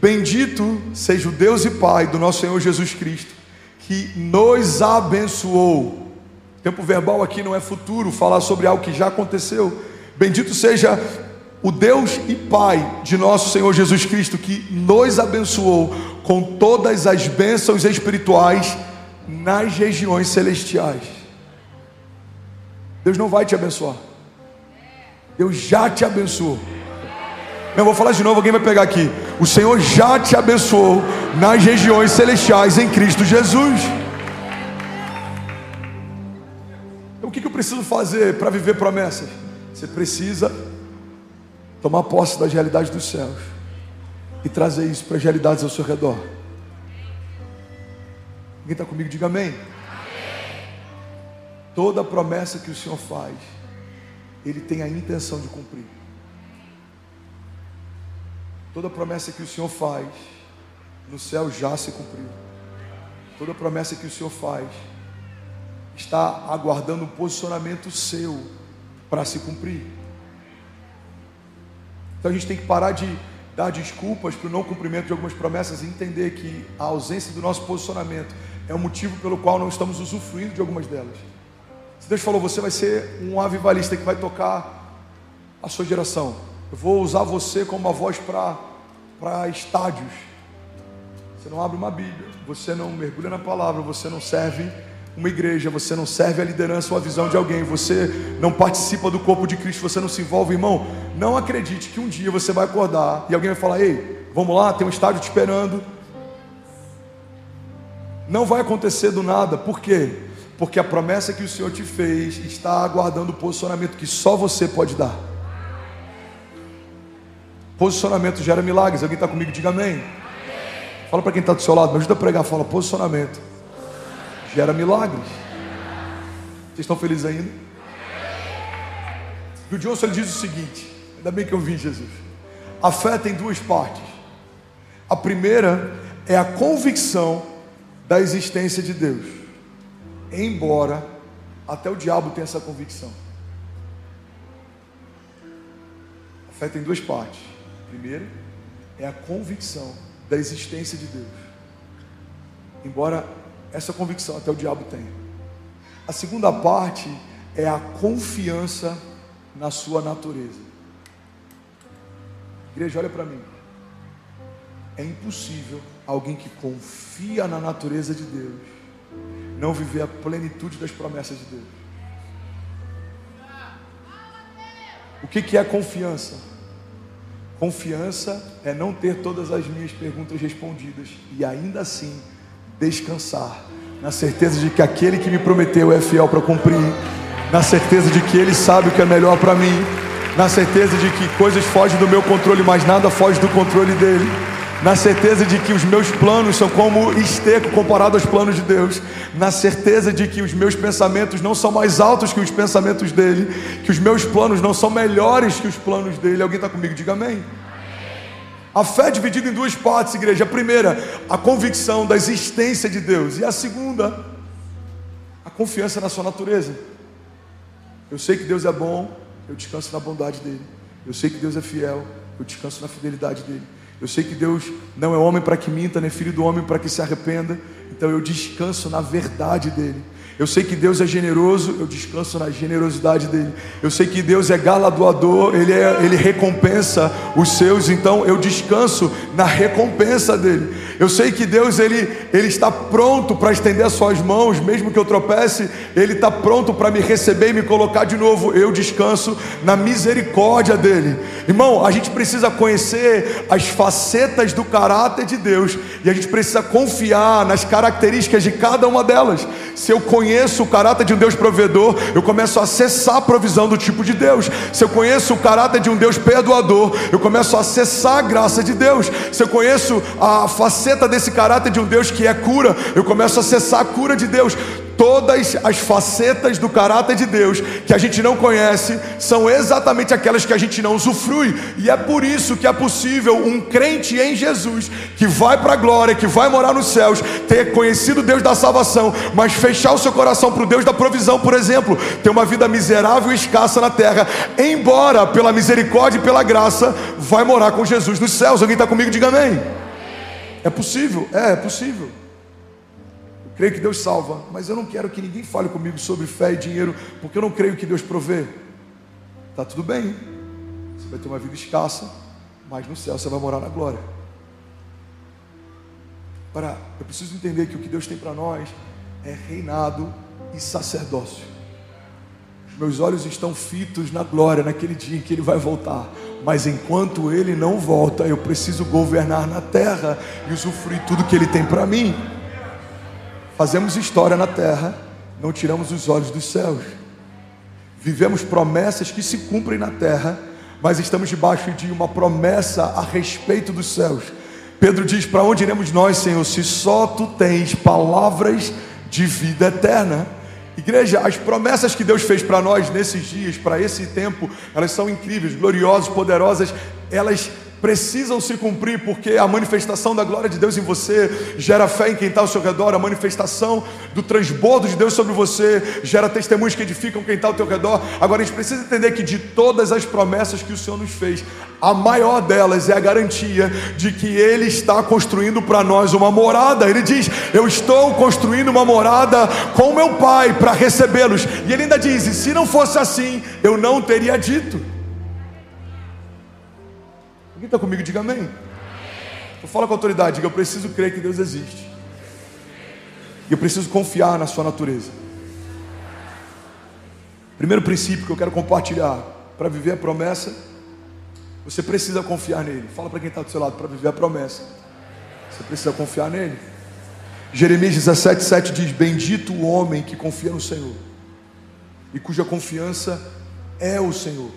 Bendito seja o Deus e Pai do nosso Senhor Jesus Cristo, que nos abençoou. Tempo verbal aqui não é futuro, falar sobre algo que já aconteceu. Bendito seja o Deus e Pai de nosso Senhor Jesus Cristo, que nos abençoou com todas as bênçãos espirituais nas regiões celestiais. Deus não vai te abençoar, Deus já te abençoou. Eu vou falar de novo, alguém vai pegar aqui. O Senhor já te abençoou nas regiões celestiais em Cristo Jesus. Então, o que eu preciso fazer para viver promessas? Você precisa tomar posse das realidades dos céus e trazer isso para as realidades ao seu redor. Alguém está comigo? Diga amém. Toda promessa que o Senhor faz, Ele tem a intenção de cumprir. Toda promessa que o Senhor faz, no céu já se cumpriu. Toda promessa que o Senhor faz, está aguardando um posicionamento seu para se cumprir. Então a gente tem que parar de dar desculpas para o não cumprimento de algumas promessas e entender que a ausência do nosso posicionamento é o motivo pelo qual não estamos usufruindo de algumas delas. Se Deus falou, você vai ser um avivalista que vai tocar a sua geração. Eu vou usar você como uma voz para estádios. Você não abre uma Bíblia, você não mergulha na palavra, você não serve uma igreja, você não serve a liderança ou a visão de alguém, você não participa do corpo de Cristo, você não se envolve, irmão. Não acredite que um dia você vai acordar e alguém vai falar: Ei, vamos lá, tem um estádio te esperando. Não vai acontecer do nada, por quê? Porque a promessa que o Senhor te fez está aguardando o posicionamento que só você pode dar. Posicionamento gera milagres. Alguém está comigo? Diga amém. amém. Fala para quem está do seu lado, me ajuda a pregar. Fala, posicionamento gera milagres. Vocês estão felizes ainda? E o Johnson ele diz o seguinte: ainda bem que eu vi Jesus. A fé tem duas partes. A primeira é a convicção da existência de Deus, embora até o diabo tenha essa convicção. A fé tem duas partes. A primeira é a convicção da existência de Deus, embora essa convicção até o diabo tem. A segunda parte é a confiança na sua natureza. Igreja, olha para mim. É impossível alguém que confia na natureza de Deus não viver a plenitude das promessas de Deus. O que, que é confiança? Confiança é não ter todas as minhas perguntas respondidas e ainda assim descansar, na certeza de que aquele que me prometeu é fiel para cumprir, na certeza de que ele sabe o que é melhor para mim, na certeza de que coisas fogem do meu controle, mas nada foge do controle dele. Na certeza de que os meus planos são como esterco comparado aos planos de Deus, na certeza de que os meus pensamentos não são mais altos que os pensamentos dele, que os meus planos não são melhores que os planos dele. Alguém está comigo? Diga amém. A fé é dividida em duas partes, igreja. A primeira, a convicção da existência de Deus. E a segunda, a confiança na sua natureza. Eu sei que Deus é bom, eu descanso na bondade dele. Eu sei que Deus é fiel, eu descanso na fidelidade dele. Eu sei que Deus não é homem para que minta, nem filho do homem para que se arrependa. Então eu descanso na verdade dele. Eu sei que Deus é generoso, eu descanso na generosidade dele. Eu sei que Deus é galardoador, ele, é, ele recompensa os seus, então eu descanso na recompensa dele. Eu sei que Deus ele, ele está pronto para estender as suas mãos, mesmo que eu tropece, ele está pronto para me receber e me colocar de novo. Eu descanso na misericórdia dele. Irmão, a gente precisa conhecer as facetas do caráter de Deus e a gente precisa confiar nas características de cada uma delas. Se eu conheço o caráter de um Deus provedor, eu começo a acessar a provisão do tipo de Deus. Se eu conheço o caráter de um Deus perdoador, eu começo a acessar a graça de Deus. Se eu conheço a faceta desse caráter de um Deus que é cura, eu começo a acessar a cura de Deus todas as facetas do caráter de Deus que a gente não conhece são exatamente aquelas que a gente não usufrui, e é por isso que é possível um crente em Jesus que vai para a glória, que vai morar nos céus, ter conhecido Deus da salvação, mas fechar o seu coração para o Deus da provisão, por exemplo, ter uma vida miserável e escassa na terra, embora pela misericórdia e pela graça, vai morar com Jesus nos céus. Alguém está comigo? Diga amém. É possível? É, é possível. Creio que Deus salva, mas eu não quero que ninguém fale comigo sobre fé e dinheiro, porque eu não creio que Deus provê. Tá tudo bem. Você vai ter uma vida escassa, mas no céu você vai morar na glória. Para, eu preciso entender que o que Deus tem para nós é reinado e sacerdócio. Meus olhos estão fitos na glória, naquele dia em que Ele vai voltar. Mas enquanto Ele não volta, eu preciso governar na terra e usufruir tudo que Ele tem para mim. Fazemos história na terra, não tiramos os olhos dos céus. Vivemos promessas que se cumprem na terra, mas estamos debaixo de uma promessa a respeito dos céus. Pedro diz: Para onde iremos nós, Senhor, se só tu tens palavras de vida eterna? Igreja, as promessas que Deus fez para nós nesses dias, para esse tempo, elas são incríveis, gloriosas, poderosas, elas precisam se cumprir, porque a manifestação da glória de Deus em você gera fé em quem está ao seu redor, a manifestação do transbordo de Deus sobre você gera testemunhos que edificam quem está ao teu redor. Agora a gente precisa entender que de todas as promessas que o Senhor nos fez, a maior delas é a garantia de que Ele está construindo para nós uma morada. Ele diz: Eu estou construindo uma morada com meu Pai para recebê-los. E ele ainda diz: E se não fosse assim, eu não teria dito. Está comigo? Diga amém. Eu falo com autoridade, diga, eu preciso crer que Deus existe. E eu preciso confiar na sua natureza. Primeiro princípio que eu quero compartilhar para viver a promessa, você precisa confiar nele. Fala para quem está do seu lado, para viver a promessa. Você precisa confiar nele. Jeremias 17, 7 diz: Bendito o homem que confia no Senhor, e cuja confiança é o Senhor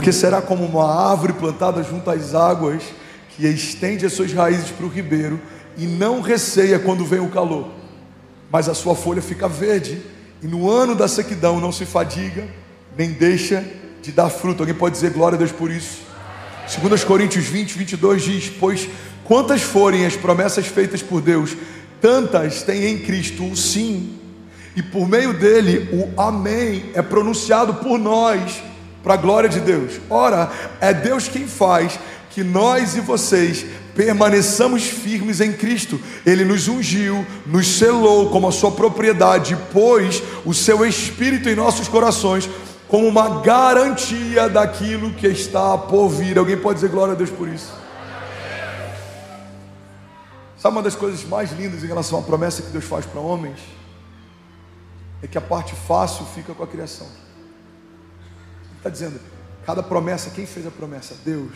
porque será como uma árvore plantada junto às águas, que estende as suas raízes para o ribeiro e não receia quando vem o calor, mas a sua folha fica verde, e no ano da sequidão não se fadiga, nem deixa de dar fruto. Alguém pode dizer glória a Deus por isso? 2 Coríntios 20, 22 diz: Pois quantas forem as promessas feitas por Deus, tantas tem em Cristo o sim, e por meio dele o amém é pronunciado por nós para a glória de Deus. Ora, é Deus quem faz que nós e vocês permaneçamos firmes em Cristo. Ele nos ungiu, nos selou como a sua propriedade, pôs o seu espírito em nossos corações como uma garantia daquilo que está por vir. Alguém pode dizer glória a Deus por isso? Sabe uma das coisas mais lindas em relação à promessa que Deus faz para homens? É que a parte fácil fica com a criação. Está dizendo, cada promessa, quem fez a promessa? Deus.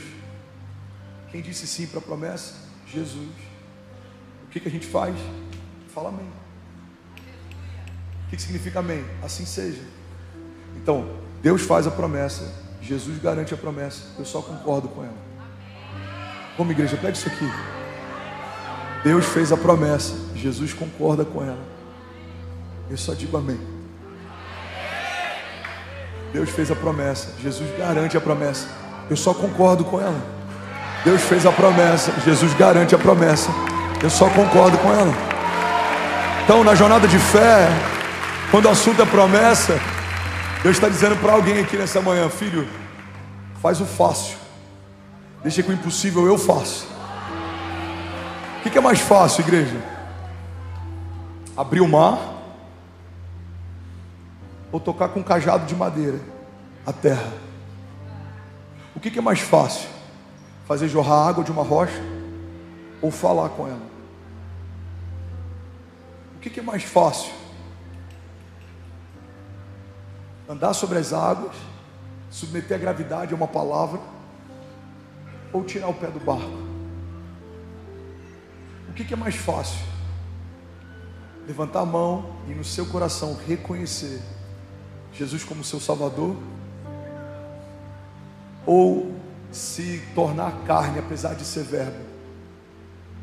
Quem disse sim para a promessa? Jesus. O que, que a gente faz? Fala amém. O que, que significa amém? Assim seja. Então, Deus faz a promessa, Jesus garante a promessa, eu só concordo com ela. Como igreja, pega isso aqui. Deus fez a promessa, Jesus concorda com ela. Eu só digo amém. Deus fez a promessa, Jesus garante a promessa. Eu só concordo com ela. Deus fez a promessa, Jesus garante a promessa. Eu só concordo com ela. Então, na jornada de fé, quando o assunto é promessa, Deus está dizendo para alguém aqui nessa manhã, filho, faz o fácil. Deixa que o impossível eu faço. O que é mais fácil, igreja? Abrir o mar ou tocar com um cajado de madeira a terra? O que, que é mais fácil? Fazer jorrar água de uma rocha ou falar com ela? O que, que é mais fácil? Andar sobre as águas, submeter a gravidade a uma palavra ou tirar o pé do barco? O que, que é mais fácil? Levantar a mão e no seu coração reconhecer Jesus como seu Salvador? Ou se tornar carne, apesar de ser verbo,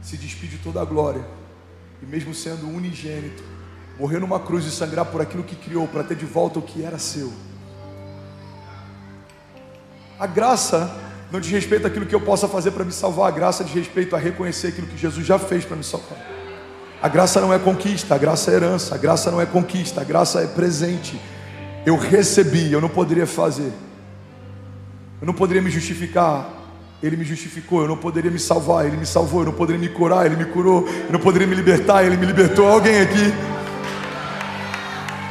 se despide de toda a glória, e mesmo sendo unigênito, morrer numa cruz e sangrar por aquilo que criou, para ter de volta o que era seu. A graça não diz respeito àquilo que eu possa fazer para me salvar, a graça diz respeito a reconhecer aquilo que Jesus já fez para me salvar. A graça não é conquista, a graça é herança, a graça não é conquista, a graça é presente eu recebi, eu não poderia fazer. Eu não poderia me justificar Ele me justificou, eu não poderia me salvar, Ele me salvou, eu não poderia me curar, Ele me curou, eu não poderia me libertar, Ele me libertou. Alguém aqui?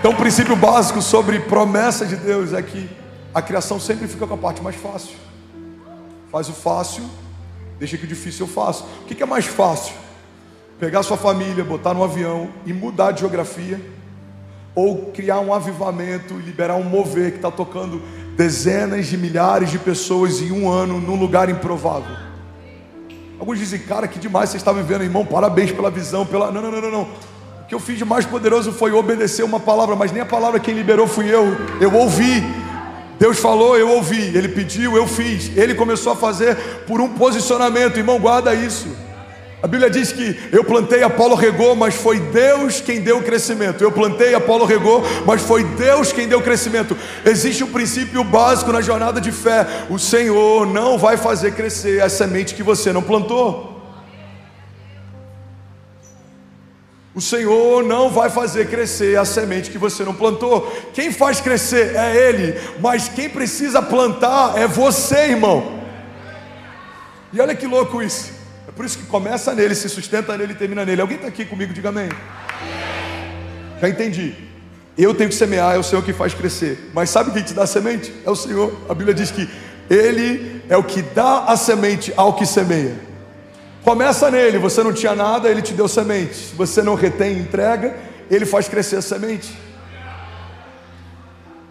Então, o princípio básico sobre promessa de Deus é que a criação sempre fica com a parte mais fácil. Faz o fácil, deixa que o difícil eu faço. O que é mais fácil? Pegar sua família, botar no avião e mudar de geografia, ou criar um avivamento liberar um mover que está tocando dezenas de milhares de pessoas em um ano num lugar improvável. Alguns dizem, cara, que demais você está vivendo, irmão, parabéns pela visão, pela. Não, não, não, não, não. O que eu fiz de mais poderoso foi obedecer uma palavra, mas nem a palavra quem liberou fui eu. Eu ouvi. Deus falou, eu ouvi. Ele pediu, eu fiz. Ele começou a fazer por um posicionamento. Irmão, guarda isso. A Bíblia diz que eu plantei, Apolo regou, mas foi Deus quem deu o crescimento. Eu plantei, Apolo regou, mas foi Deus quem deu o crescimento. Existe um princípio básico na jornada de fé: o Senhor não vai fazer crescer a semente que você não plantou. O Senhor não vai fazer crescer a semente que você não plantou. Quem faz crescer é Ele, mas quem precisa plantar é você, irmão. E olha que louco isso. Por isso que começa nele, se sustenta nele e termina nele. Alguém está aqui comigo? Diga amém. Já entendi. Eu tenho que semear, é o Senhor que faz crescer. Mas sabe quem te dá a semente? É o Senhor. A Bíblia diz que Ele é o que dá a semente ao que semeia. Começa nele, você não tinha nada, ele te deu semente. Se você não retém entrega, ele faz crescer a semente.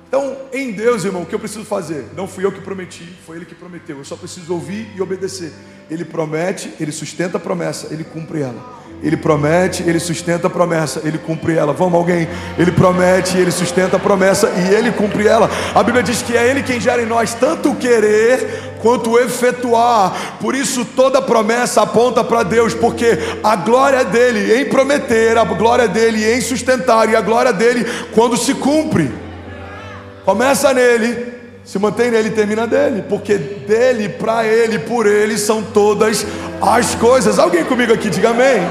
Então, em Deus, irmão, o que eu preciso fazer? Não fui eu que prometi, foi Ele que prometeu. Eu só preciso ouvir e obedecer. Ele promete, Ele sustenta a promessa, Ele cumpre ela. Ele promete, Ele sustenta a promessa, Ele cumpre ela. Vamos, alguém? Ele promete, Ele sustenta a promessa e Ele cumpre ela. A Bíblia diz que é Ele quem gera em nós tanto o querer quanto o efetuar. Por isso, toda promessa aponta para Deus, porque a glória dele em prometer, a glória dele em sustentar e a glória dele quando se cumpre. Começa nele, se mantém nele e termina dele, porque dele, para ele, por ele são todas as coisas. Alguém comigo aqui, diga amém.